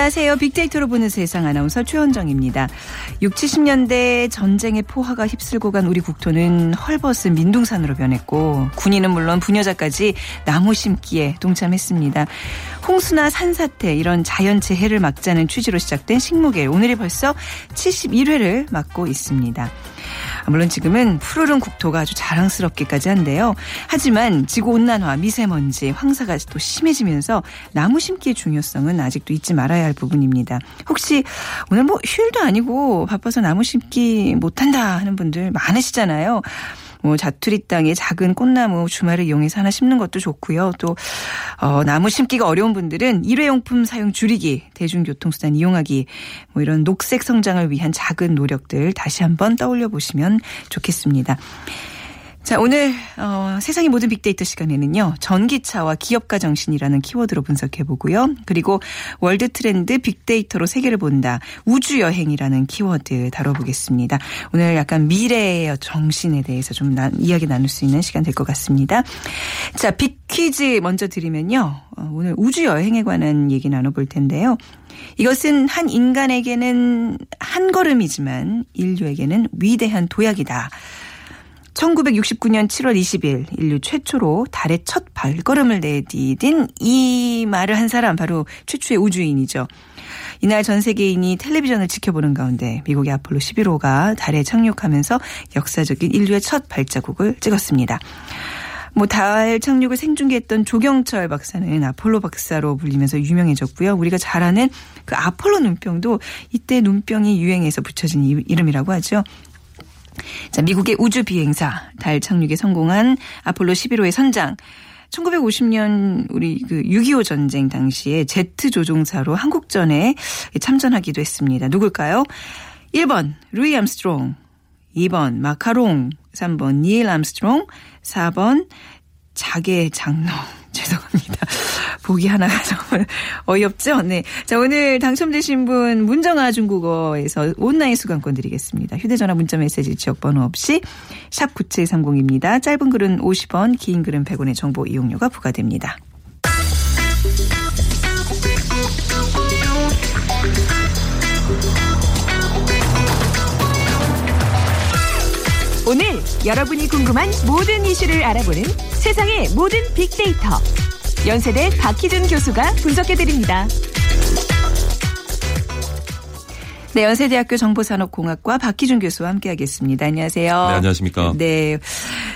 안녕하세요. 빅데이터로 보는 세상 아나운서 최원정입니다. 6, 70년대 전쟁의 포화가 휩쓸고 간 우리 국토는 헐벗은 민둥산으로 변했고 군인은 물론 부녀자까지 나무 심기에 동참했습니다. 홍수나 산사태 이런 자연재해를 막자는 취지로 시작된 식목일 오늘이 벌써 71회를 맞고 있습니다. 물론 지금은 푸르른 국토가 아주 자랑스럽기까지 한데요. 하지만 지구온난화, 미세먼지, 황사가 또 심해지면서 나무 심기의 중요성은 아직도 잊지 말아야 할 부분입니다. 혹시 오늘 뭐 휴일도 아니고 바빠서 나무 심기 못한다 하는 분들 많으시잖아요. 뭐 자투리 땅에 작은 꽃나무 주말을 이용해서 하나 심는 것도 좋고요. 또 어, 나무 심기가 어려운 분들은 일회용품 사용 줄이기, 대중교통수단 이용하기, 뭐 이런 녹색 성장을 위한 작은 노력들 다시 한번 떠올려 보시면 좋겠습니다. 자, 오늘 어, 세상의 모든 빅데이터 시간에는요. 전기차와 기업가 정신이라는 키워드로 분석해 보고요. 그리고 월드 트렌드 빅데이터로 세계를 본다. 우주 여행이라는 키워드 다뤄보겠습니다. 오늘 약간 미래의 정신에 대해서 좀 나, 이야기 나눌 수 있는 시간 될 것 같습니다. 자, 빅퀴즈 먼저 드리면요. 어, 오늘 우주 여행에 관한 얘기 나눠볼 텐데요. 이것은 한 인간에게는 한 걸음이지만 인류에게는 위대한 도약이다. 1969년 7월 20일 인류 최초로 달에 첫 발걸음을 내디딘 이 말을 한 사람 바로 최초의 우주인이죠. 이날 전 세계인이 텔레비전을 지켜보는 가운데 미국의 아폴로 11호가 달에 착륙하면서 역사적인 인류의 첫 발자국을 찍었습니다. 뭐 달 착륙을 생중계했던 조경철 박사는 아폴로 박사로 불리면서 유명해졌고요. 우리가 잘 아는 그 아폴로 눈병도 이때 눈병이 유행해서 붙여진 이- 이름이라고 하죠. 자, 미국의 우주 비행사 달 착륙에 성공한 아폴로 11호의 선장. 1950년 우리 그 6.25 전쟁 당시에 제트 조종사로 한국전에 참전하기도 했습니다. 누굴까요? 1번 루이 암스트롱, 2번 마카롱, 3번 닐 암스트롱, 4번 자개 장로. 죄송합니다. 보기 하나가 정말 어이없죠? 네. 자, 오늘 당첨되신 분 문정아 중국어에서 온라인 수강권 드리겠습니다. 휴대전화 문자 메시지 지역번호 없이 샵 9730입니다. 짧은 글은 50원, 긴 글은 100원의 정보 이용료가 부과됩니다. 오늘 여러분이 궁금한 모든 이슈를 알아보는 세상의 모든 빅데이터. 연세대 박희준 교수가 분석해드립니다. 네, 연세대학교 정보산업공학과 박희준 교수와 함께하겠습니다. 안녕하세요. 네, 안녕하십니까. 네.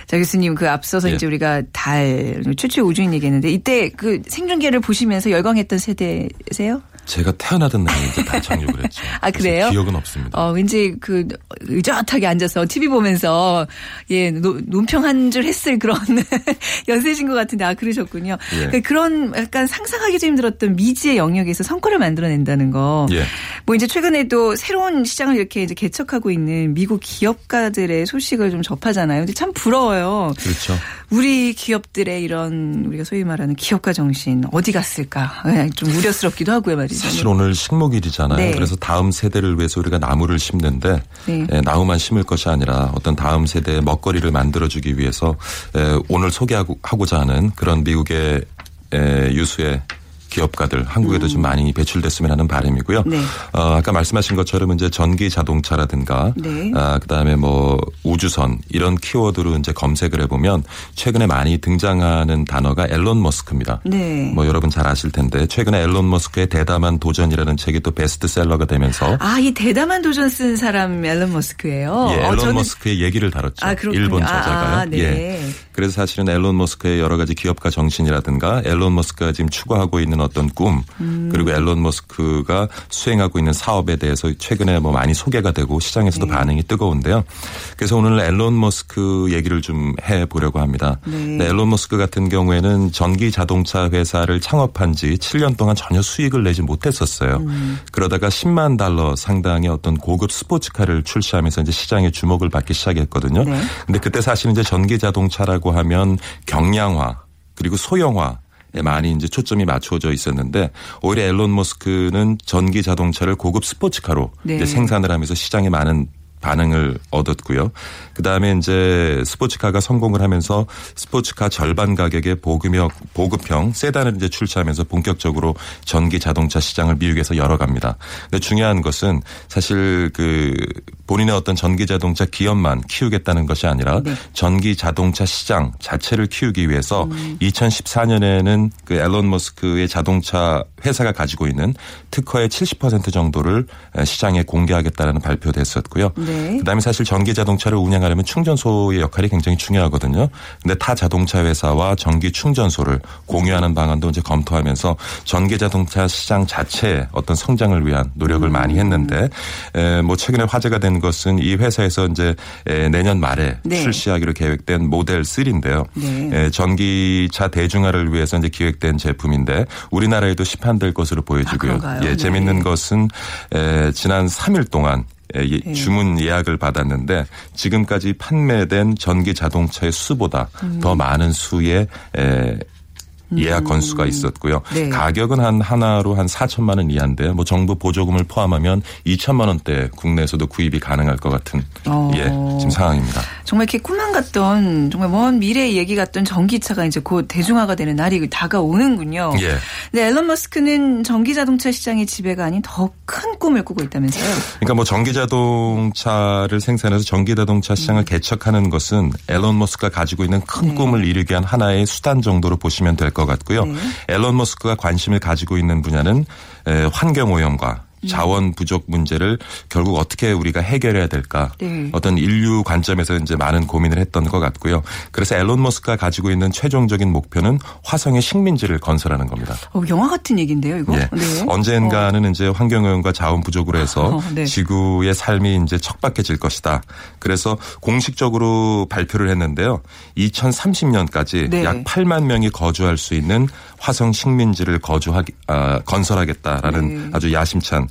자, 교수님, 그 앞서서 예. 이제 우리가 달, 최초의 우주인 얘기했는데, 이때 그 생중계를 보시면서 열광했던 세대세요? 제가 태어나던 날에 이제 달 착륙을 했죠. 아, 그래요? 기억은 없습니다. 어, 왠지 그 의젓하게 앉아서 TV 보면서 예, 노- 논평 한 줄 했을 그런 연세신 것 같은데 아 그러셨군요. 예. 그러니까 그런 약간 상상하기도 힘들었던 미지의 영역에서 성과를 만들어낸다는 거. 예. 뭐 이제 최근에도 새로운 시장을 이렇게 이제 개척하고 있는 미국 기업가들의 소식을 좀 접하잖아요. 근데 참 부러워요. 그렇죠. 우리 기업들의 이런 우리가 소위 말하는 기업가 정신 어디 갔을까? 예, 좀 우려스럽기도 하고요, 말이죠. 사실 오늘 식목일이잖아요. 네. 그래서 다음 세대를 위해서 우리가 나무를 심는데 네. 예, 나무만 심을 것이 아니라 어떤 다음 세대의 먹거리를 만들어주기 위해서 예, 오늘 소개하고자 하는 그런 미국의 예, 유수의 기업가들 한국에도 좀 많이 배출됐으면 하는 바람이고요. 음. 네. 어, 아까 말씀하신 것처럼 이제 전기 자동차라든가 네. 아, 그다음에 뭐 우주선 이런 키워드로 이제 검색을 해보면 최근에 많이 등장하는 단어가 앨런 머스크입니다. 네. 뭐 여러분 잘 아실 텐데 최근에 엘론 머스크의 대담한 도전이라는 책이 또 베스트셀러가 되면서 아, 이 대담한 도전 쓴 사람 엘론 머스크예요. 예, 어, 앨런 저는- 머스크의 얘기를 다뤘죠. 아. 일본 아, 저자가요. 아, 네. 예. 그래서 사실은 엘론 머스크의 여러 가지 기업가 정신이라든가 엘론 머스크가 지금 추구하고 있는 어떤 꿈 그리고 엘론 머스크가 수행하고 있는 사업에 대해서 최근에 뭐 많이 소개가 되고 시장에서도 반응이 뜨거운데요. 그래서 오늘 엘론 머스크 얘기를 좀 해 보려고 합니다. 네, 엘론 머스크 같은 경우에는 전기 자동차 회사를 창업한 지 7년 동안 전혀 수익을 내지 못했었어요. 그러다가 10만 달러 상당의 어떤 고급 스포츠카를 출시하면서 이제 시장의 주목을 받기 시작했거든요. 네. 근데 그때 사실 이제 전기 자동차라고 하면 경량화 그리고 소형화 에 많이 이제 초점이 맞춰져 있었는데 오히려 앨런 머스크는 전기 자동차를 고급 스포츠카로 네. 이제 생산을 하면서 시장에 많은 반응을 얻었고요. 그 다음에 이제 스포츠카가 성공을 하면서 스포츠카 절반 가격의 보급형, 보급형 세단을 이제 출시하면서 본격적으로 전기 자동차 시장을 미국에서 열어갑니다. 근데 중요한 것은 사실 그 본인의 어떤 전기 자동차 기업만 키우겠다는 것이 아니라 네. 전기 자동차 시장 자체를 키우기 위해서 2014년에는 그 앨런 머스크의 자동차 회사가 가지고 있는 특허의 70% 정도를 시장에 공개하겠다는 발표도 했었고요. 네. 그다음에 사실 전기 자동차를 운영하려면 충전소의 역할이 굉장히 중요하거든요. 근데 타 자동차 회사와 전기 충전소를 공유하는 방안도 이제 검토하면서 전기 자동차 시장 자체의 어떤 성장을 위한 노력을 많이 했는데 에, 뭐 최근에 화제가 된 것은 이 회사에서 이제 에, 내년 말에 네. 출시하기로 계획된 모델 3인데요. 네. 에, 전기차 대중화를 위해서 이제 기획된 제품인데 우리나라에도 시판 될 것으로 보여지고요. 아? 예, 네. 재밌는 것은 에, 지난 3일 동안 예, 예, 네. 주문 예약을 받았는데 지금까지 판매된 전기 자동차의 수보다 음. 더 많은 수의 에, 예약 건수가 있었고요. 네. 가격은 한 하나로 한 4천만 원 이하인데 뭐 정부 보조금을 포함하면 2천만 원대 국내에서도 구입이 가능할 것 같은 어. 예 지금 상황입니다. 정말 이렇게 꿈만 같던 정말 먼 미래의 얘기 같던 전기차가 이제 곧 대중화가 되는 날이 다가오는군요. 예. 근데 앨런 머스크는 전기 자동차 시장의 지배가 아닌 더 큰 꿈을 꾸고 있다면서요? 그러니까 뭐 전기 자동차를 생산해서 전기 자동차 시장을 음. 개척하는 것은 앨런 머스크가 가지고 있는 큰 네. 꿈을 이루기 위한 하나의 수단 정도로 보시면 될 것 같고요. 네. 앨런 머스크가 관심을 가지고 있는 분야는 에, 환경 오염과 음. 자원 부족 문제를 결국 어떻게 우리가 해결해야 될까 네. 어떤 인류 관점에서 이제 많은 고민을 했던 것 같고요. 그래서 앨런 머스크가 가지고 있는 최종적인 목표는 화성의 식민지를 건설하는 겁니다. 어, 영화 같은 얘기인데요, 이거? 예. 네. 언젠가는 이제 환경오염과 자원 부족으로 해서 어, 네. 지구의 삶이 이제 척박해질 것이다. 그래서 공식적으로 발표를 했는데요. 2030년까지 네. 약 8만 명이 거주할 수 있는 화성 식민지를 거주하기 아, 건설하겠다라는 네. 아주 야심찬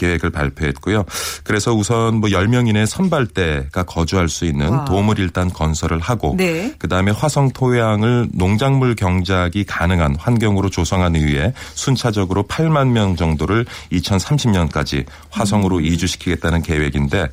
계획을 발표했고요. 그래서 우선 뭐 10명 이내 선발대가 거주할 수 있는 와. 도움을 일단 건설을 하고 네. 그다음에 화성 토양을 농작물 경작이 가능한 환경으로 조성한 이후에 순차적으로 8만 명 정도를 2030년까지 화성으로 음. 이주시키겠다는 계획인데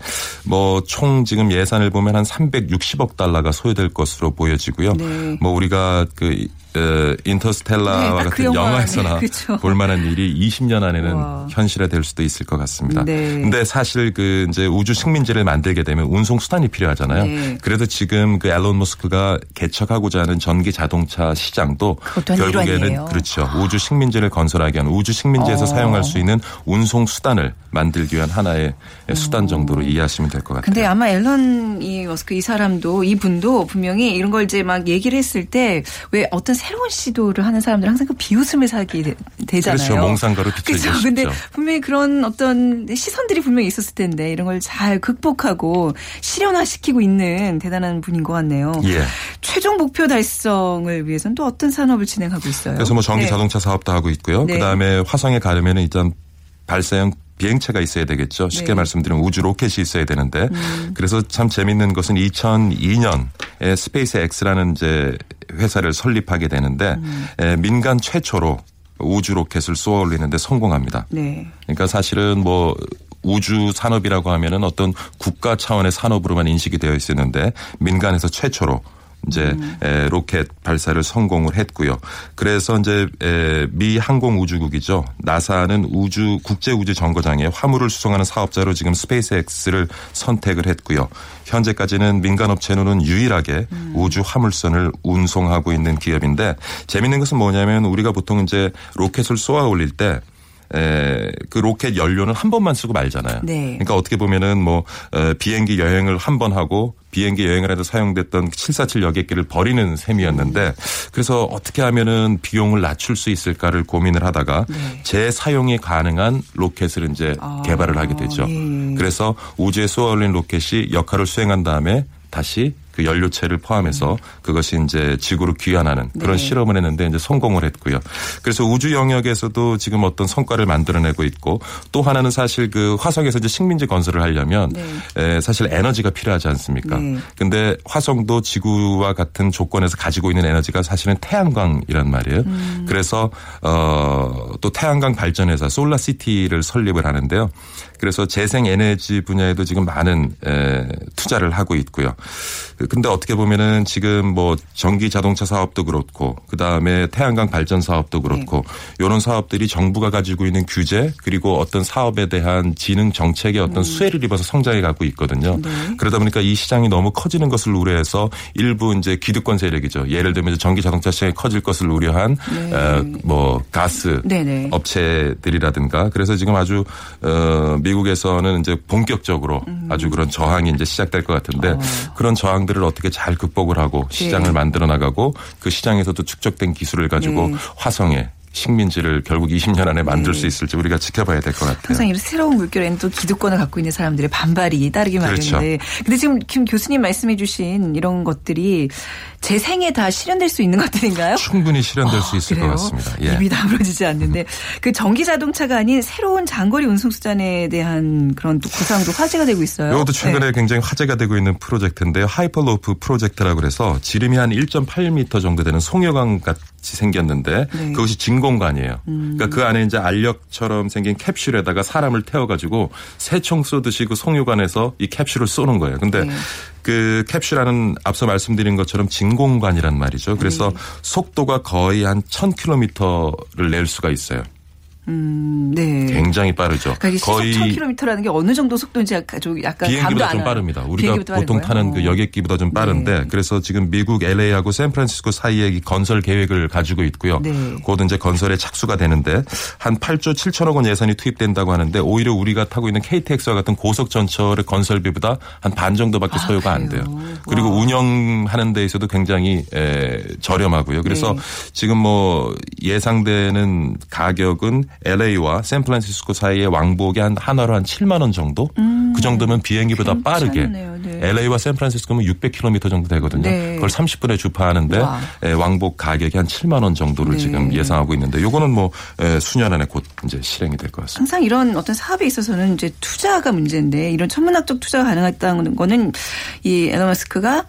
뭐 총 지금 예산을 보면 한 360억 달러가 소요될 것으로 보여지고요. 네. 뭐 우리가 그 어, 인터스텔라와 네, 딱그 같은 영화, 영화에서나 네, 그렇죠. 볼 만한 일이 20년 안에는 와. 현실화될 수도 있을 것 같습니다. 네. 근데 사실 그 이제 우주 식민지를 만들게 되면 운송 수단이 필요하잖아요. 네. 그래도 지금 그 앨런 머스크가 개척하고자 하는 전기 자동차 시장도 한 결국에는 일환이에요. 그렇죠. 우주 식민지를 건설하기 위한 우주 식민지에서 어. 사용할 수 있는 운송 수단을 만들기 위한 하나의 수단 정도로 이해하시면 될 것 같아요. 어. 근데 아마 앨런 이 머스크 이 사람도 이 분도 분명히 이런 걸 이제 막 얘기를 했을 때 왜 어떤 새로운 시도를 하는 사람들 은 항상 그 비웃음을 사게 되- 되잖아요. 그렇죠. 몽상가로 비틀기 그렇죠. 근데 분명히 그런 어떤 시선들이 분명히 있었을 텐데 이런 걸 잘 극복하고 실현화시키고 있는 대단한 분인 것 같네요. 예. 최종 목표 달성을 위해서는 또 어떤 산업을 진행하고 있어요? 그래서 뭐 전기 네. 자동차 사업도 하고 있고요. 네. 그다음에 화성에 가려면 일단 발사형 비행체가 있어야 되겠죠. 쉽게 네. 음. 말씀드리면 우주 로켓이 있어야 되는데 그래서 참 재밌는 것은 2002년에 스페이스 X라는 이제 회사를 설립하게 되는데 음. 에, 민간 최초로 우주 로켓을 쏘아 올리는데 성공합니다. 네. 그러니까 사실은 뭐 우주 산업이라고 하면은 어떤 국가 차원의 산업으로만 인식이 되어 있었는데 민간에서 최초로 이제 에, 로켓 발사를 성공을 했고요. 그래서 이제 에, 미 항공우주국이죠. 나사는 우주 국제 우주 정거장에 화물을 수송하는 사업자로 지금 스페이스X를 선택을 했고요. 현재까지는 민간 업체로는 유일하게 우주 화물선을 운송하고 있는 기업인데 재밌는 것은 뭐냐면 우리가 보통 이제 로켓을 쏘아 올릴 때 에, 그 로켓 연료는 한 번만 쓰고 말잖아요. 네. 그러니까 어떻게 보면은 뭐 어, 비행기 여행을 한 번 하고 비행기 여행을 해도 사용됐던 747 여객기를 버리는 셈이었는데 그래서 어떻게 하면은 비용을 낮출 수 있을까를 고민을 하다가 네. 재사용이 가능한 로켓을 이제 아, 개발을 하게 되죠. 예. 그래서 우주에 쏘아올린 로켓이 역할을 수행한 다음에 다시 그 연료체를 포함해서 그것이 이제 지구로 귀환하는 그런 네. 실험을 했는데 이제 성공을 했고요. 그래서 우주 영역에서도 지금 어떤 성과를 만들어내고 있고 또 하나는 사실 그 화성에서 이제 식민지 건설을 하려면 네. 에, 사실 에너지가 필요하지 않습니까? 네. 근데 화성도 지구와 같은 조건에서 가지고 있는 에너지가 사실은 태양광이란 말이에요. 음. 그래서 어또 태양광 발전회사 솔라시티를 설립을 하는데요. 그래서 재생 에너지 분야에도 지금 많은 에, 투자를 하고 있고요. 근데 어떻게 보면은 지금 뭐 전기 자동차 사업도 그렇고 그다음에 태양광 발전 사업도 그렇고 이런 사업들이 정부가 가지고 있는 규제 그리고 어떤 사업에 대한 지능 정책의 어떤 수혜를 입어서 성장해 가고 있거든요. 그러다 보니까 이 시장이 너무 커지는 것을 우려해서 일부 이제 기득권 세력이죠. 예를 들면 이제 전기 자동차 시장이 커질 것을 우려한 어, 뭐 가스 네네. 업체들이라든가 그래서 지금 아주 어 미국에서는 이제 본격적으로 음. 아주 그런 저항이 이제 시작될 것 같은데 그런 저항들을 어떻게 잘 극복을 하고 시장을 네. 만들어 나가고 그 시장에서도 축적된 기술을 가지고 네. 화성에 식민지를 결국 20년 안에 만들 수 있을지 우리가 지켜봐야 될 것 같아요. 항상 이런 새로운 물결에는 또 기득권을 갖고 있는 사람들의 반발이 따르기 그렇죠. 마련인데. 근데 지금 김 교수님 말씀해 주신 이런 것들이 제 생에 다 실현될 수 있는 것들인가요? 충분히 실현될 수 있을 아, 그래요? 것 같습니다. 예. 입이 다물어지지 않는데 그 전기 자동차가 아닌 새로운 장거리 운송 수단에 대한 그런 또 구상도 화제가 되고 있어요. 이것도 최근에 네. 굉장히 화제가 되고 있는 프로젝트인데요. 하이퍼루프 프로젝트라고 그래서 지름이 한 1.8m 정도 되는 송유관 같이 생겼는데 네. 음. 그것이 진공관이에요. 그러니까 그 안에 이제 알약처럼 생긴 캡슐에다가 사람을 태워가지고 새총 쏘듯이 그 송유관에서 이 캡슐을 쏘는 거예요. 근데 네. 그 캡슐안은 앞서 말씀드린 것처럼 진공관이란 말이죠. 그래서 네. 속도가 거의 한 1000km를 낼 수가 있어요. 음, 네. 굉장히 빠르죠. 그러니까 시속 1000km라는 게 어느 정도 속도인지 약간 좀 약간 감도 비행기보다 안 좀. 빠릅니다. 우리가 보통? 타는 그 어. 여객기보다 좀 빠른데 네. 그래서 지금 미국 LA하고 샌프란시스코 사이에 이 건설 계획을 가지고 있고요. 네. 곧 이제 건설에 착수가 되는데 한 8조 7천억 원 예산이 투입된다고 하는데 오히려 우리가 타고 있는 KTX와 같은 고속 전철의 건설비보다 한 반 정도밖에 아, 소요가 안 그래요? 돼요. 그리고 운영하는 데 있어도 굉장히 에, 저렴하고요. 그래서 네. 지금 뭐 예상되는 가격은 LA와 샌프란시스코 사이의 왕복이 한 하나로 한 7만 원 정도? 그 정도면 비행기보다 빠르게 괜찮네요. 네. LA와 샌프란시스코면 600km 정도 되거든요. 네. 그걸 30분에 주파하는데 와. 에, 왕복 가격이 한 7만 원 정도를 네. 지금 예상하고 있는데 요거는 뭐 에, 수년 안에 곧 이제 실행이 될 것 같습니다. 항상 이런 어떤 사업에 있어서는 이제 투자가 문제인데 이런 천문학적 투자가 가능했다는 거는 이 에너 머스크가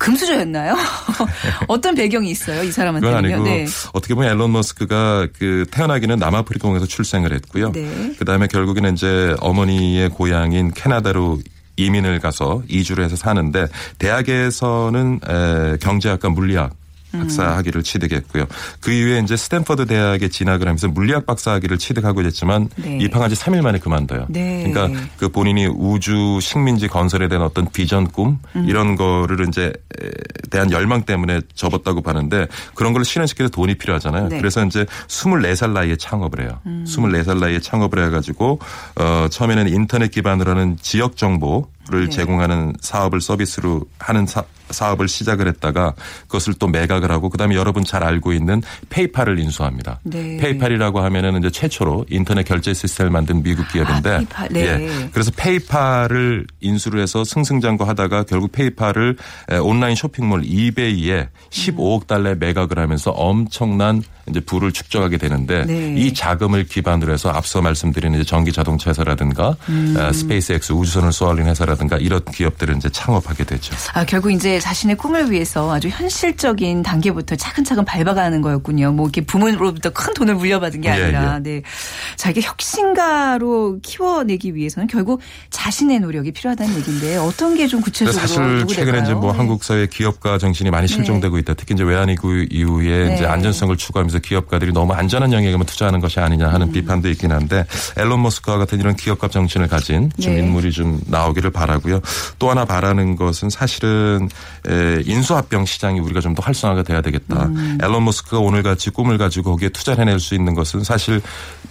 금수저였나요? 어떤 배경이 있어요, 이 그건 사람한테는요? 아니고 네. 어떻게 보면 앨런 머스크가 그 태어나기는 남아프리카 공에서 출생을 했고요. 네. 그다음에 결국에는 이제 어머니의 고향인 캐나다로 이민을 가서 이주를 해서 사는데 대학에서는 에, 경제학과 물리학 박사 학위를 취득했고요. 그 이후에 이제 스탠퍼드 대학에 진학을 하면서 물리학 박사 학위를 취득하고 됐지만 네. 입학한 지 3일 만에 그만둬요. 네. 그러니까 그 본인이 우주 식민지 건설에 대한 어떤 비전 꿈 음. 이런 거를 이제 에, 대한 열망 때문에 접었다고 하는데 그런 걸 실현시키는 돈이 필요하잖아요. 네. 음. 그래서 이제 24살 나이에 창업을 해요. 24살 나이에 창업을 해 가지고 어 처음에는 인터넷 기반으로 하는 지역 정보 를 네. 제공하는 사업을 서비스로 하는 사, 사업을 시작을 했다가 그것을 또 매각을 하고 그다음에 여러분 잘 알고 있는 페이팔을 인수합니다. 네. 페이팔이라고 하면은 이제 최초로 인터넷 결제 시스템을 만든 미국 기업인데 아, 페이팔. 네. 예. 그래서 페이팔을 인수를 해서 승승장구하다가 결국 페이팔을 에, 온라인 쇼핑몰 이베이에 15억 달러에 매각을 하면서 엄청난 이제 부를 축적하게 되는데 네. 이 자금을 기반으로 해서 앞서 말씀드린 이제 전기 자동차 회사라든가 음. 어, 스페이스X 우주선을 쏘아올린 회사라든가 이런 기업들을 이제 창업하게 되죠. 아, 결국 이제 자신의 꿈을 위해서 아주 현실적인 단계부터 차근차근 밟아가는 거였군요. 뭐 이렇게 부모로부터 큰 돈을 물려받은 게 예, 아니라, 예. 네. 자, 이게 혁신가로 키워내기 위해서는 결국 자신의 노력이 필요하다는 얘기인데 어떤 게 좀 구체적으로 사실? 최근에 이제 뭐 네. 한국 사회 기업가 정신이 많이 실종되고 있다. 특히 이제 외환위기 이후에 네. 이제 안전성을 추구하면서 기업가들이 너무 안전한 영역에만 투자하는 것이 아니냐 하는 음. 비판도 있긴 한데 앨런 머스크와 같은 이런 기업가 정신을 가진 좀 네. 인물이 좀 나오기를 바라고요. 또 하나 바라는 것은 사실은 에, 인수합병 시장이 우리가 좀 더 활성화가 돼야 되겠다. 음. 앨런 머스크가 오늘 같이 꿈을 가지고 거기에 투자를 해낼 수 있는 것은 사실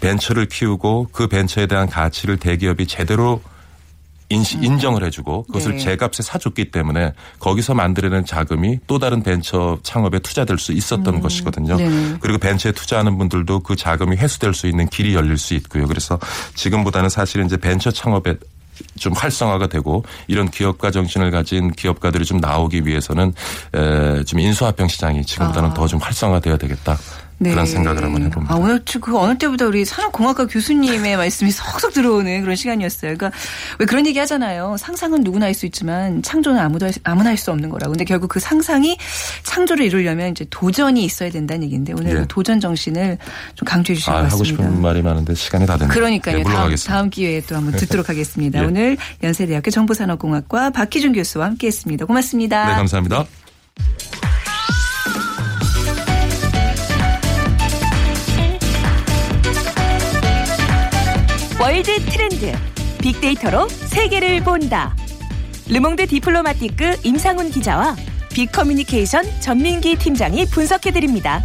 벤처를 키우고 그 벤처에 대한 가치를 대기업이 제대로 인시, 인정을 해주고 그것을 네. 제값에 사줬기 때문에 거기서 만들어낸 자금이 또 다른 벤처 창업에 투자될 수 있었던 것이거든요. 네. 그리고 벤처에 투자하는 분들도 그 자금이 회수될 수 있는 길이 열릴 수 있고요. 그래서 지금보다는 사실은 이제 벤처 창업에 좀 활성화가 되고 이런 기업가 정신을 가진 기업가들이 좀 나오기 위해서는 에, 좀 인수합병 시장이 지금보다는 더좀 활성화돼야 되겠다. 그런 생각을 한번 해봅니다. 아, 오늘 저- 그 어느 때보다 우리 산업공학과 교수님의 말씀이 석석 들어오는 그런 시간이었어요. 그러니까 왜 그런 얘기 하잖아요. 상상은 누구나 할 수 있지만 창조는 아무도 할 수- 아무나 할 수 없는 거라고. 근데 결국 그 상상이 창조를 이루려면 이제 도전이 있어야 된다는 얘기인데 오늘 예. 그 도전 정신을 좀 강조해 주신 아, 것 하고 같습니다. 싶은 말이 많은데 시간이 다 됐네요. 그러니까요. 네, 다음. 다음 기회에 또 한번 듣도록 하겠습니다. 예. 오늘 연세대학교 정보산업공학과 박희준 교수와 함께했습니다. 고맙습니다. 네, 감사합니다. 월드 트렌드 빅데이터로 세계를 본다. 르몽드 디플로마티크 임상훈 기자와 빅커뮤니케이션 전민기 팀장이 분석해 드립니다.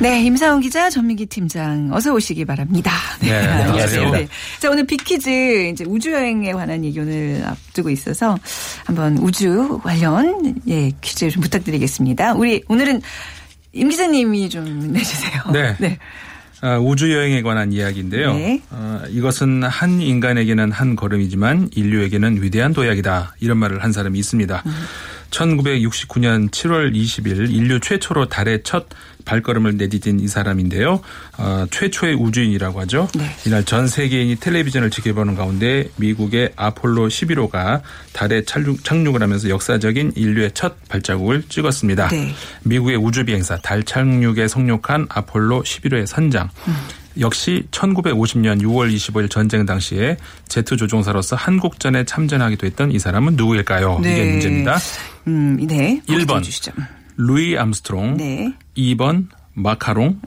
네, 임사원 기자, 전민기 팀장, 어서 오시기 바랍니다. 네, 안녕하세요. 네. 자, 오늘 빅퀴즈, 이제 우주여행에 관한 얘기 오늘 앞두고 있어서 한번 우주 관련, 예, 퀴즈 좀 부탁드리겠습니다. 우리, 오늘은 임 기자님이 좀 내주세요. 네. 아, 우주 여행에 관한 이야기인데요. 네. 어, 이것은 한 인간에게는 한 걸음이지만 인류에게는 위대한 도약이다. 이런 말을 한 사람이 있습니다. 음. 1969년 7월 20일 인류 최초로 달에 첫 발걸음을 내디딘 이 사람인데요. 어, 최초의 우주인이라고 하죠. 네. 이날 전 세계인이 텔레비전을 지켜보는 가운데 미국의 아폴로 11호가 달에 착륙, 착륙을 하면서 역사적인 인류의 첫 발자국을 찍었습니다. 네. 미국의 우주 비행사 달 착륙에 성욕한 아폴로 11호의 선장. 역시 1950년 6월 25일 전쟁 당시에 제트 조종사로서 한국전에 참전하기도 했던 이 사람은 누구일까요? 네. 이게 문제입니다. 음, 네. 보기 일 번. 주시죠. 루이 암스트롱, 네. 2번 마카롱,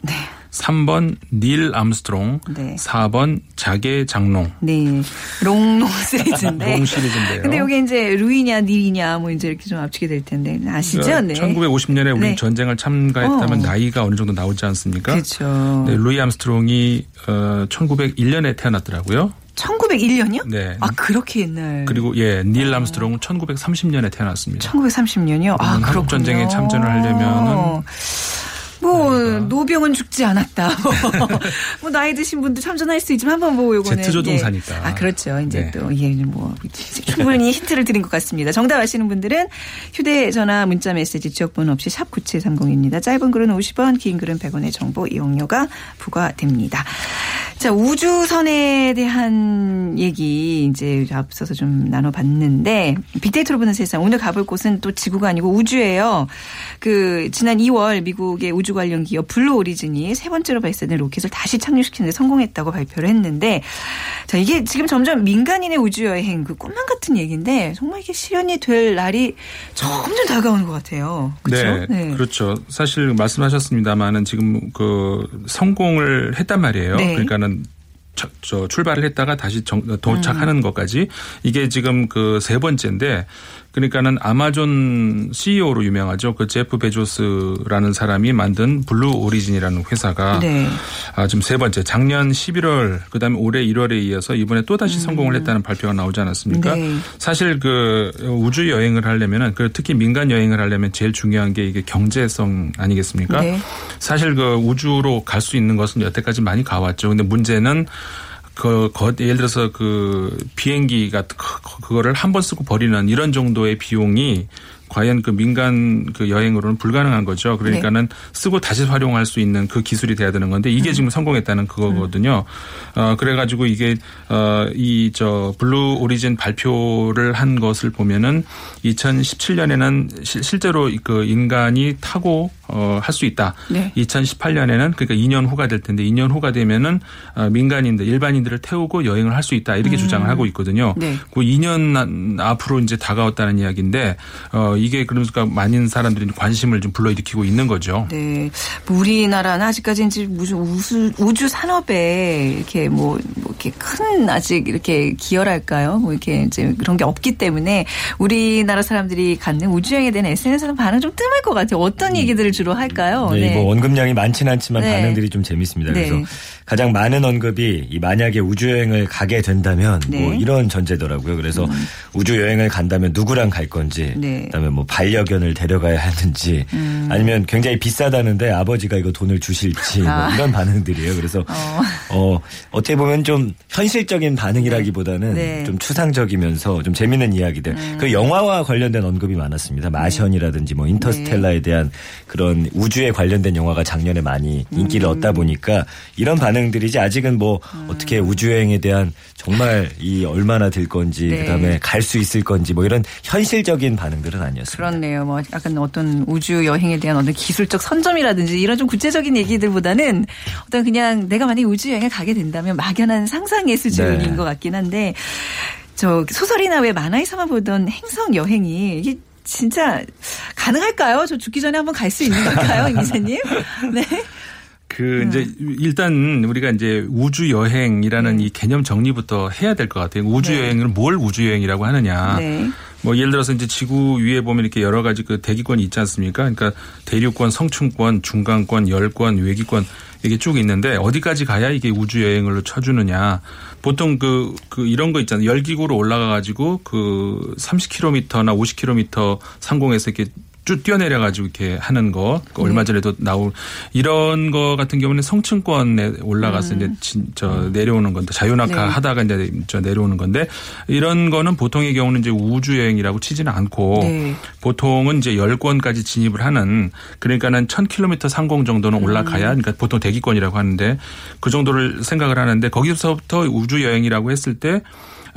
3번 닐 암스트롱, 네. 4번 자개 장롱. 네. 롱롱 시리즈인데. 롱 시리즈인데요. 근데 이게 이제 루이냐, 닐이냐, 뭐 이제 이렇게 좀 압축이 될 텐데. 아시죠? 네. 1950년에 우리 네. 전쟁을 참가했다면 어. 나이가 어느 정도 나오지 않습니까? 그렇죠. 네, 루이 암스트롱이 어, 1901년에 태어났더라고요. 1901년이요? 네. 아, 그렇게 옛날. 그리고 예, 닐 암스트롱은 1930년에 태어났습니다. 1930년이요? 아, 그렇군요. 한국 전쟁에 참전을 하려면은 뭐 노병은 죽지 않았다. 뭐 나이 드신 분도 참전할 수 있지만 한번 뭐 요거는 제트 조종사니까. 예. 아 그렇죠. 이제 네. 또 예, 뭐 충분히 힌트를 드린 것 같습니다. 정답 아시는 분들은 휴대전화 문자 메시지 지역번호 없이 샵 9730입니다. 짧은 글은 50원, 긴 글은 100원의 정보 이용료가 부과됩니다. 자 우주선에 대한 얘기 이제 앞서서 좀 나눠봤는데 빅데이터로 보는 세상 오늘 가볼 곳은 또 지구가 아니고 우주예요. 그 지난 2월 미국의 우주 관련 기업 블루 오리진이 세 번째로 발사된 로켓을 다시 착륙시키는 데 성공했다고 발표를 했는데 자 이게 지금 점점 민간인의 우주 여행 그 꿈만 같은 얘기인데 정말 이게 실현이 될 날이 점점 다가오는 것 같아요. 그렇죠? 네, 그렇죠. 사실 말씀하셨습니다만은 지금 그 성공을 했단 말이에요. 네. 그러니까는 저, 저 출발을 했다가 다시 정- 도착하는 것까지 이게 지금 그 세 번째인데 그러니까는 아마존 CEO로 유명하죠. 그 제프 베조스라는 사람이 만든 블루 오리진이라는 회사가 네. 아, 지금 세 번째 작년 11월 그다음에 올해 1월에 이어서 이번에 또 다시 성공을 했다는 발표가 나오지 않았습니까? 네. 사실 그 우주 여행을 하려면은 그 특히 민간 여행을 하려면 제일 중요한 게 이게 경제성 아니겠습니까? 네. 사실 그 우주로 갈 수 있는 것은 여태까지 많이 가왔죠. 근데 문제는 그, 거- 예를 들어서 그 비행기가 그- 그거를 한 번 쓰고 버리는 이런 정도의 비용이 과연 그 민간 그 여행으로는 불가능한 거죠. 그러니까는 쓰고 다시 활용할 수 있는 그 기술이 돼야 되는 건데 이게 지금 성공했다는 그거거든요. 어 그래가지고 이게 어이 저 블루 오리진 발표를 한 것을 보면은 2017년에는 실제로 그 인간이 타고 어 할 수 있다. 네. 2018년에는 그러니까 2년 후가 될 텐데 2년 후가 되면은 어, 민간인들 일반인들을 태우고 여행을 할 수 있다 이렇게 주장을 하고 있거든요. 네. 그 2년 앞으로 이제 다가왔다는 이야기인데 어 이게 그러니까 많은 사람들이 관심을 좀 불러일으키고 있는 거죠. 네. 뭐 우리나라는 아직까지 이제 무슨 우수, 우주 산업에 이렇게 뭐, 뭐 이렇게 큰 아직 이렇게 기여랄까요? 뭐 이렇게 이제 그런 게 없기 때문에 우리나라 사람들이 갖는 우주여행에 대한 SNS에서 반응 좀 뜸할 것 같아요. 어떤 얘기들을 주로 할까요? 네, 뭐 언급량이 많지는 않지만 네. 반응들이 좀 재밌습니다. 그래서 네. 가장 많은 언급이 이 만약에 우주 여행을 가게 된다면 뭐 네. 음. 이런 전제더라고요. 그래서 우주 여행을 간다면 누구랑 갈 건지, 네. 음. 그다음에 뭐 반려견을 데려가야 하는지, 아니면 굉장히 비싸다는데 아버지가 이거 돈을 주실지 뭐 아. 이런 반응들이에요. 그래서 어. 어떻게 보면 좀 현실적인 반응이라기보다는 네. 음. 좀 추상적이면서 좀 재밌는 이야기들. 그 영화와 관련된 언급이 많았습니다. 마션이라든지 뭐 인터스텔라에 대한 그런 우주에 관련된 영화가 작년에 많이 인기를 음. 얻다 보니까 이런 반응들이지 아직은 뭐 어떻게 우주 여행에 대한 정말 이 얼마나 들 건지 네. 그다음에 갈 수 있을 건지 뭐 이런 현실적인 반응들은 아니었습니다. 그렇네요. 뭐 약간 어떤 우주 여행에 대한 어떤 기술적 선점이라든지 이런 좀 구체적인 얘기들보다는 어떤 그냥 내가 만약에 우주 여행을 가게 된다면 막연한 상상의 수준인 네. 것 같긴 한데 저 소설이나 왜 만화에서만 보던 행성 여행이 이게 진짜 가능할까요? 저 죽기 전에 한번 갈 수 있는 걸까요, 임 기자님? 네. 그 이제 일단 우리가 이제 우주 여행이라는 이 개념 정리부터 해야 될 것 같아요. 우주 네. 여행을 뭘 우주 여행이라고 하느냐. 네. 뭐 예를 들어서 이제 지구 위에 보면 이렇게 여러 가지 그 대기권이 있지 않습니까? 그러니까 대륙권, 성층권, 중간권, 열권, 외기권 이게 쭉 있는데 어디까지 가야 이게 우주 여행을 쳐주느냐. 보통 그, 그 이런 거 있잖아요. 열기구로 올라가 가지고 그 30km나 50km 상공에서 이렇게 쭉 뛰어내려 가지고 이렇게 하는 거 그 얼마 전에도 나온 이런 거 같은 경우는 성층권에 올라가서 이제 진, 저 내려오는 건데 자유낙하 네. 하다가 이제 저 내려오는 건데 이런 거는 보통의 경우는 이제 우주 여행이라고 치지는 않고 네. 보통은 이제 열권까지 진입을 하는 그러니까는 1000km 상공 정도는 올라가야 그러니까 보통 대기권이라고 하는데 그 정도를 생각을 하는데 거기서부터 우주 여행이라고 했을 때 아,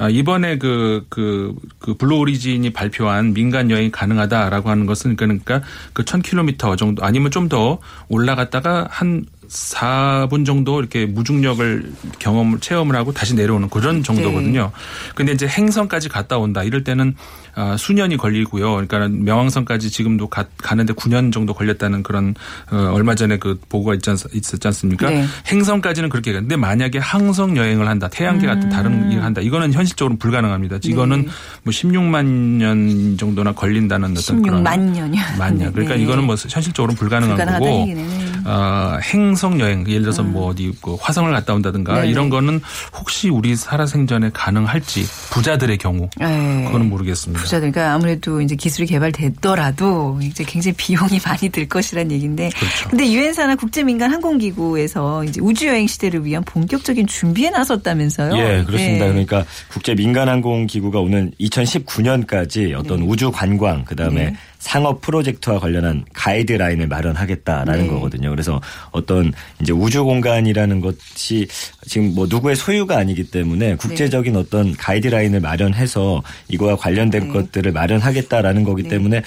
이번에 그, 그, 그 블루 오리진이 발표한 민간 여행이 가능하다라고 하는 것은 그러니까 그 1000km 정도 아니면 좀 더 올라갔다가 한 4분 정도 이렇게 무중력을 경험을 체험을 하고 다시 내려오는 그런 정도거든요. 근데 이제 행성까지 갔다 온다 이럴 때는 아, 수년이 걸리고요. 그러니까 명왕성까지 지금도 가, 가는데 9년 정도 걸렸다는 그런 어, 얼마 전에 그 보고가 있지, 않, 있었지 않습니까? 네. 행성까지는 그렇게 가는데 만약에 항성 여행을 한다, 태양계 같은 음. 다른 일을 한다, 이거는 현실적으로 불가능합니다. 네. 이거는 뭐 16만 년 정도나 걸린다는 어떤 그런 16만 년이요. 만 년. 그러니까 네. 이거는 뭐 현실적으로 불가능한 거고. 네. 어, 행성 여행 예를 들어서 뭐 어디 그 화성을 갔다 온다든가 네네. 이런 거는 혹시 우리 살아생전에 가능할지 부자들의 경우 네. 그거는 모르겠습니다. 부자들, 그러니까 아무래도 이제 기술이 개발됐더라도 이제 굉장히 비용이 많이 들 것이라는 얘기인데. 그렇죠. 근데 유엔사나 국제민간 항공기구에서 이제 우주 여행 시대를 위한 본격적인 준비에 나섰다면서요? 예, 그렇습니다. 네. 그러니까 국제 민간 항공 기구가 오는 2019년까지 어떤 우주 관광 그다음에 네. 상업 프로젝트와 관련한 가이드라인을 마련하겠다라는 네. 거거든요. 그래서 어떤 이제 우주 공간이라는 것이 지금 뭐 누구의 소유가 아니기 때문에 국제적인 어떤 가이드라인을 마련해서 이거와 관련된 네. 것들을 마련하겠다라는 거기 네. 때문에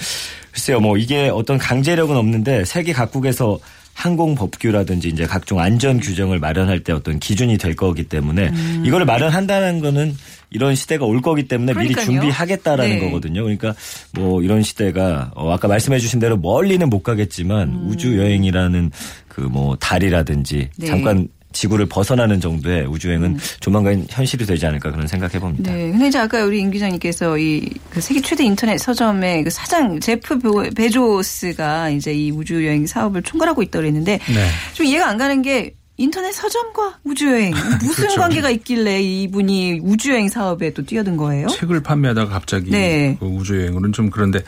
글쎄요, 뭐 이게 어떤 강제력은 없는데 세계 각국에서 항공 법규라든지 이제 각종 안전 규정을 마련할 때 어떤 기준이 될 거기 때문에 음. 이거를 마련한다는 거는 이런 시대가 올 거기 때문에 미리 그러니까요. 준비하겠다라는 네. 거거든요. 그러니까 뭐 이런 시대가 어 아까 말씀해 주신 대로 멀리는 못 가겠지만 우주 여행이라는 그 뭐 달이라든지 음. 네. 잠깐 지구를 벗어나는 정도의 우주 여행은 조만간 현실이 되지 않을까 그런 생각해 봅니다. 네. 근데 이제 아까 우리 임 기자님께서 이 그 세계 최대 인터넷 서점의 그 사장 제프 베- 베조스가 이제 이 우주 여행 사업을 총괄하고 있다고 그랬는데 네. 좀 이해가 안 가는 게 인터넷 서점과 우주여행 무슨 그렇죠. 관계가 있길래 이분이 우주여행 사업에 또 뛰어든 거예요? 책을 판매하다가 갑자기 네. 그 우주여행으로는 좀 그런데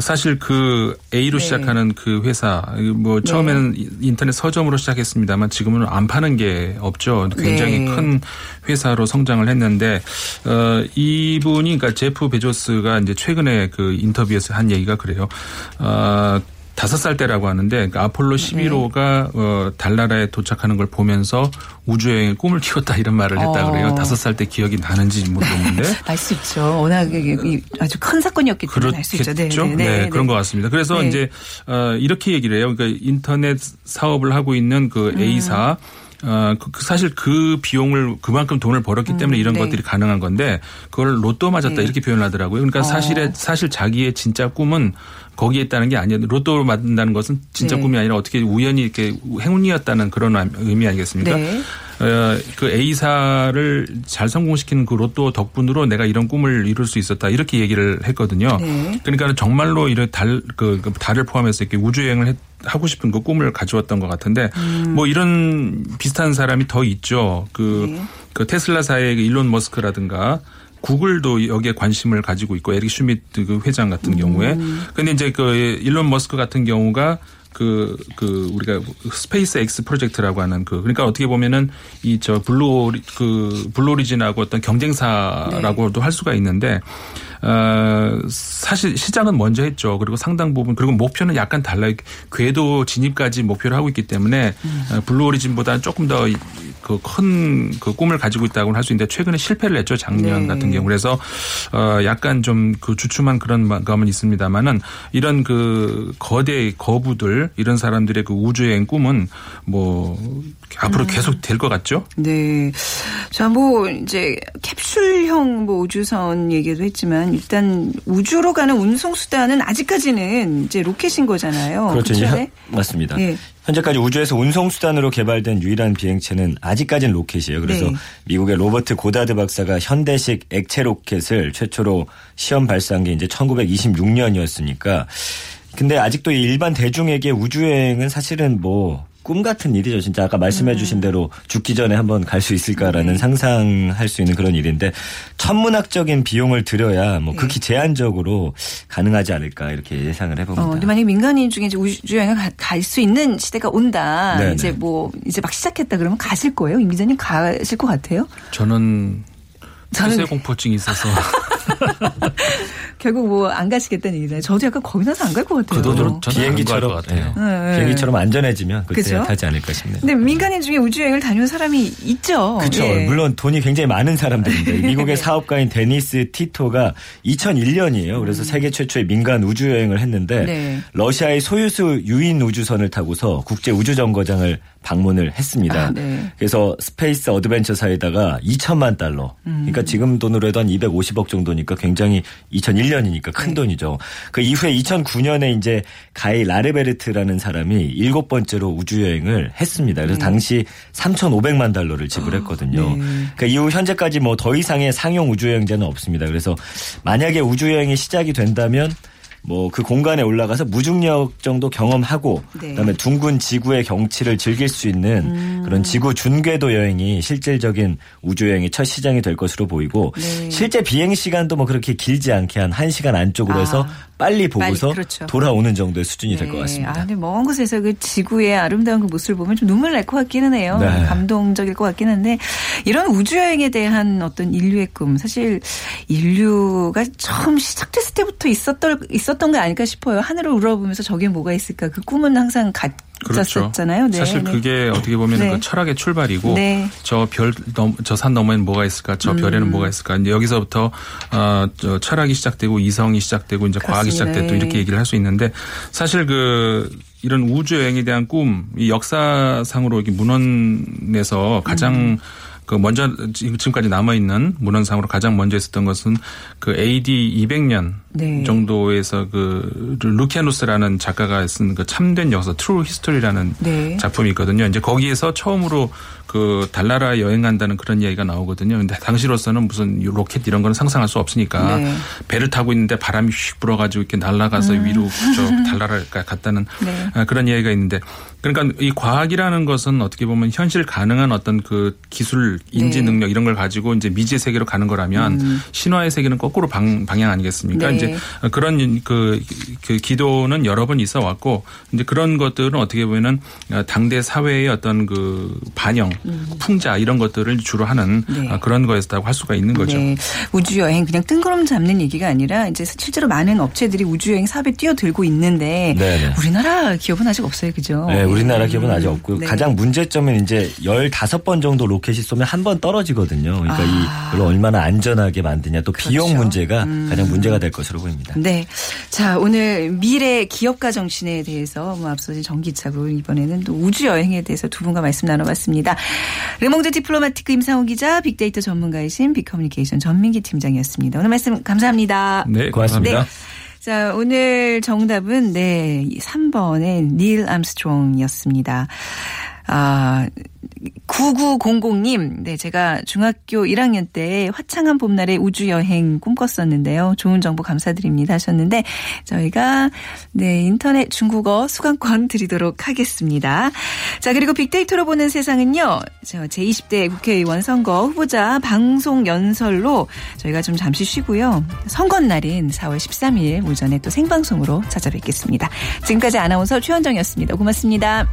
사실 그 A로 네. 시작하는 그 회사 뭐 처음에는 인터넷 서점으로 시작했습니다만 지금은 안 파는 게 없죠. 굉장히 네. 큰 회사로 성장을 했는데 어 이분이 그러니까 제프 베조스가 이제 최근에 그 인터뷰에서 한 얘기가 그래요. 어 다섯 살 때라고 하는데 그러니까 아폴로 네. 11호가 어, 달나라에 도착하는 걸 보면서 우주여행의 꿈을 키웠다 이런 말을 했다 어. 그래요. 다섯 살 때 기억이 나는지 모르겠는데 알 수 있죠. 워낙 아주 큰 사건이었기 때문에 알 수 있죠. 그렇겠죠. 네, 그런 것 같습니다. 그래서 네. 이제 어, 이렇게 얘기를 해요. 그러니까 인터넷 사업을 하고 있는 그 음. A사 어, 그- 그 사실 그 비용을 그만큼 돈을 벌었기 때문에 이런 네. 것들이 가능한 건데 그걸 로또 맞았다 네. 이렇게 표현을 하더라고요. 그러니까 어. 사실에 사실 자기의 진짜 꿈은 거기에 있다는 게 아니에요. 로또를 맞는다는 것은 진짜 네. 꿈이 아니라 어떻게 우연히 이렇게 행운이었다는 그런 의미 아니겠습니까? 네. 어, 그 A사를 잘 성공시키는 그 로또 덕분으로 내가 이런 꿈을 이룰 수 있었다 이렇게 얘기를 했거든요. 네. 그러니까 정말로 이런 달, 그, 그 달을 포함해서 이렇게 우주여행을 했- 하고 싶은 그 꿈을 가져왔던 것 같은데 음. 뭐 이런 비슷한 사람이 더 있죠. 그, 네. 그 테슬라사의 그 일론 머스크라든가 구글도 여기에 관심을 가지고 있고 에릭 슈미트 그 회장 같은 경우에 음. 근데 이제 그 일론 머스크 같은 경우가 그, 그, 우리가 스페이스 X 프로젝트라고 하는 그, 그러니까 어떻게 보면은 이 저 블루, 그, 블루오리진하고 어떤 경쟁사라고도 할 수가 있는데, 어, 사실 시작은 먼저 했죠. 그리고 상당 부분, 그리고 목표는 약간 달라요. 궤도 진입까지 목표를 하고 있기 때문에, 어, 블루오리진보다는 조금 더 그 큰 그 꿈을 가지고 있다고 할 수 있는데 최근에 실패를 했죠. 작년 네. 같은 경우. 그래서 어 약간 좀 그 주춤한 그런 감은 있습니다만은 이런 그 거대 거부들 이런 사람들의 그 우주여행 꿈은 뭐 앞으로 계속 될 것 같죠? 네. 자, 뭐, 이제, 캡슐형 뭐 우주선 얘기도 했지만, 일단 우주로 가는 운송 수단은 아직까지는 이제 로켓인 거잖아요. 그렇죠. 네? 현- 맞습니다. 예. 현재까지 우주에서 운송 수단으로 개발된 유일한 비행체는 아직까지는 로켓이에요. 그래서 네. 미국의 로버트 고다드 박사가 현대식 액체 로켓을 최초로 시험 발사한 게 이제 1926년이었으니까 근데 아직도 이 일반 대중에게 우주여행은 사실은 뭐 꿈 같은 일이죠. 진짜 아까 말씀해 주신 대로 죽기 전에 한번 갈 수 있을까라는 상상할 수 있는 그런 일인데 천문학적인 비용을 들여야 뭐 극히 제한적으로 가능하지 않을까 이렇게 예상을 해봅니다. 어, 근데 만약에 민간인 중에 이제 우주 여행을 갈 수 있는 시대가 온다. 네네. 이제 뭐, 이제 막 시작했다 그러면 가실 거예요? 임 기자님 가실 것 같아요? 저는 저는 폐쇄 공포증이 있어서 결국 뭐 안 가시겠다는 얘기잖아요. 저도 약간 겁이 나서 안 갈 것 같아요. 그 돈으로 저는 비행기처럼 같아요. 예. 네. 비행기처럼 안전해지면 그때? 타지 않을까 싶네요. 근데 민간인 중에 우주 여행을 다녀온 사람이 있죠. 그렇죠. 예. 물론 돈이 굉장히 많은 사람들인데 이 미국의 사업가인 데니스 티토가 2001년이에요. 그래서 세계 최초의 민간 우주 여행을 했는데 네. 러시아의 소유즈 유인 우주선을 타고서 국제 우주 정거장을 방문을 했습니다. 아, 네. 그래서 스페이스 어드벤처사에다가 2천만 달러. 음. 그러니까 지금 돈으로 해도 한 250억 정도니까 굉장히 2001년이니까 큰 네. 돈이죠. 그 이후에 2009년에 이제 가이 라르베르트라는 사람이 일곱 번째로 우주 여행을 했습니다. 그래서 당시 3,500만 달러를 지불했거든요. 네. 그 이후 현재까지 뭐 더 이상의 상용 우주 여행자는 없습니다. 그래서 만약에 우주 여행이 시작이 된다면 뭐 그 공간에 올라가서 무중력 정도 경험하고 네. 그다음에 둥근 지구의 경치를 즐길 수 있는 음. 그런 지구 준궤도 여행이 실질적인 우주 여행의 첫 시장이 될 것으로 보이고 네. 실제 비행 시간도 뭐 그렇게 길지 않게 한 1시간 안쪽으로 아. 해서 빨리 보고서 빨리, 그렇죠. 돌아오는 정도의 수준이 될 네. 것 같습니다. 아, 근데 먼 곳에서 그 지구의 아름다운 그 모습을 보면 좀 눈물 날 것 같기는 해요. 네. 감동적일 것 같긴 한데 이런 우주 여행에 대한 어떤 인류의 꿈 사실 인류가 처음 시작됐을 때부터 있었던 있었 던거 아닐까 싶어요. 하늘을 우러보면서 저게 뭐가 있을까 그 꿈은 항상 그렇죠. 갔었잖아요. 네, 사실 네. 그게 어떻게 보면 네. 그 철학의 출발이고 네. 음. 저별 저 산 너머에는 뭐가 있을까? 저 별에는 뭐가 있을까? 여기서부터 어, 저 철학이 시작되고 이성이 시작되고 이제 과학이 그렇습니다. 시작되고 네. 이렇게 얘기를 할 수 있는데 사실 그 이런 우주 여행에 대한 꿈, 이 역사상으로 이렇게 문헌에서 가장 음. 그 먼저 지금까지 남아 있는 문헌상으로 가장 먼저 있었던 것은 그 AD 200년 네. 정도에서 그 루키아누스라는 작가가 쓴 그 참된 역사 True History라는 네. 작품이 있거든요. 이제 거기에서 처음으로 그 달나라 여행한다는 그런 이야기가 나오거든요. 근데 당시로서는 무슨 로켓 이런 거는 상상할 수 없으니까 네. 배를 타고 있는데 바람이 휙 불어가지고 이렇게 날아가서 위로 저 달나라를 갔다는 음. 네. 아, 그런 이야기가 있는데 그러니까 이 과학이라는 것은 어떻게 보면 현실 가능한 어떤 그 기술 인지 네. 능력 이런 걸 가지고 이제 미지의 세계로 가는 거라면 신화의 세계는 거꾸로 방, 방향 아니겠습니까? 네. 이제 그런 그, 그 기도는 여러 번 있어 왔고 이제 그런 것들은 어떻게 보면은 당대 사회의 어떤 그 반영, 풍자 이런 것들을 주로 하는 네. 그런 거였다고 할 수가 있는 거죠. 네. 우주 여행 그냥 뜬구름 잡는 얘기가 아니라 이제 실제로 많은 업체들이 우주 여행 사업에 뛰어들고 있는데 네네. 우리나라 기업은 아직 없어요. 그죠? 네, 우리나라 기업은 아직 음, 없고 네. 가장 문제점은 이제 15번 정도 로켓이 쏘면 한 번 떨어지거든요. 그러니까 아. 이걸 얼마나 안전하게 만드냐 또 비용 그렇죠. 문제가 가장 문제가 될 것으로 보입니다. 네. 자, 오늘 미래 기업가 정신에 대해서 뭐 앞서 전기차고 이번에는 또 우주 여행에 대해서 두 분과 말씀 나눠봤습니다. 르몽드 디플로마티크 임상호 기자, 빅데이터 전문가이신 빅커뮤니케이션 전민기 팀장이었습니다. 오늘 말씀 감사합니다. 네, 고맙습니다. 감사합니다. 자, 오늘 정답은 네, 3번의 닐 암스트롱이었습니다. 아, 9900님, 네, 제가 중학교 1학년 때 화창한 봄날에 우주여행 꿈꿨었는데요. 좋은 정보 감사드립니다 하셨는데, 저희가, 네, 인터넷 중국어 수강권 드리도록 하겠습니다. 자, 그리고 빅데이터로 보는 세상은요, 저 제20대 국회의원 선거 후보자 방송 연설로 저희가 좀 잠시 쉬고요. 선거날인 4월 13일 오전에 또 생방송으로 찾아뵙겠습니다. 지금까지 아나운서 최현정이었습니다. 고맙습니다.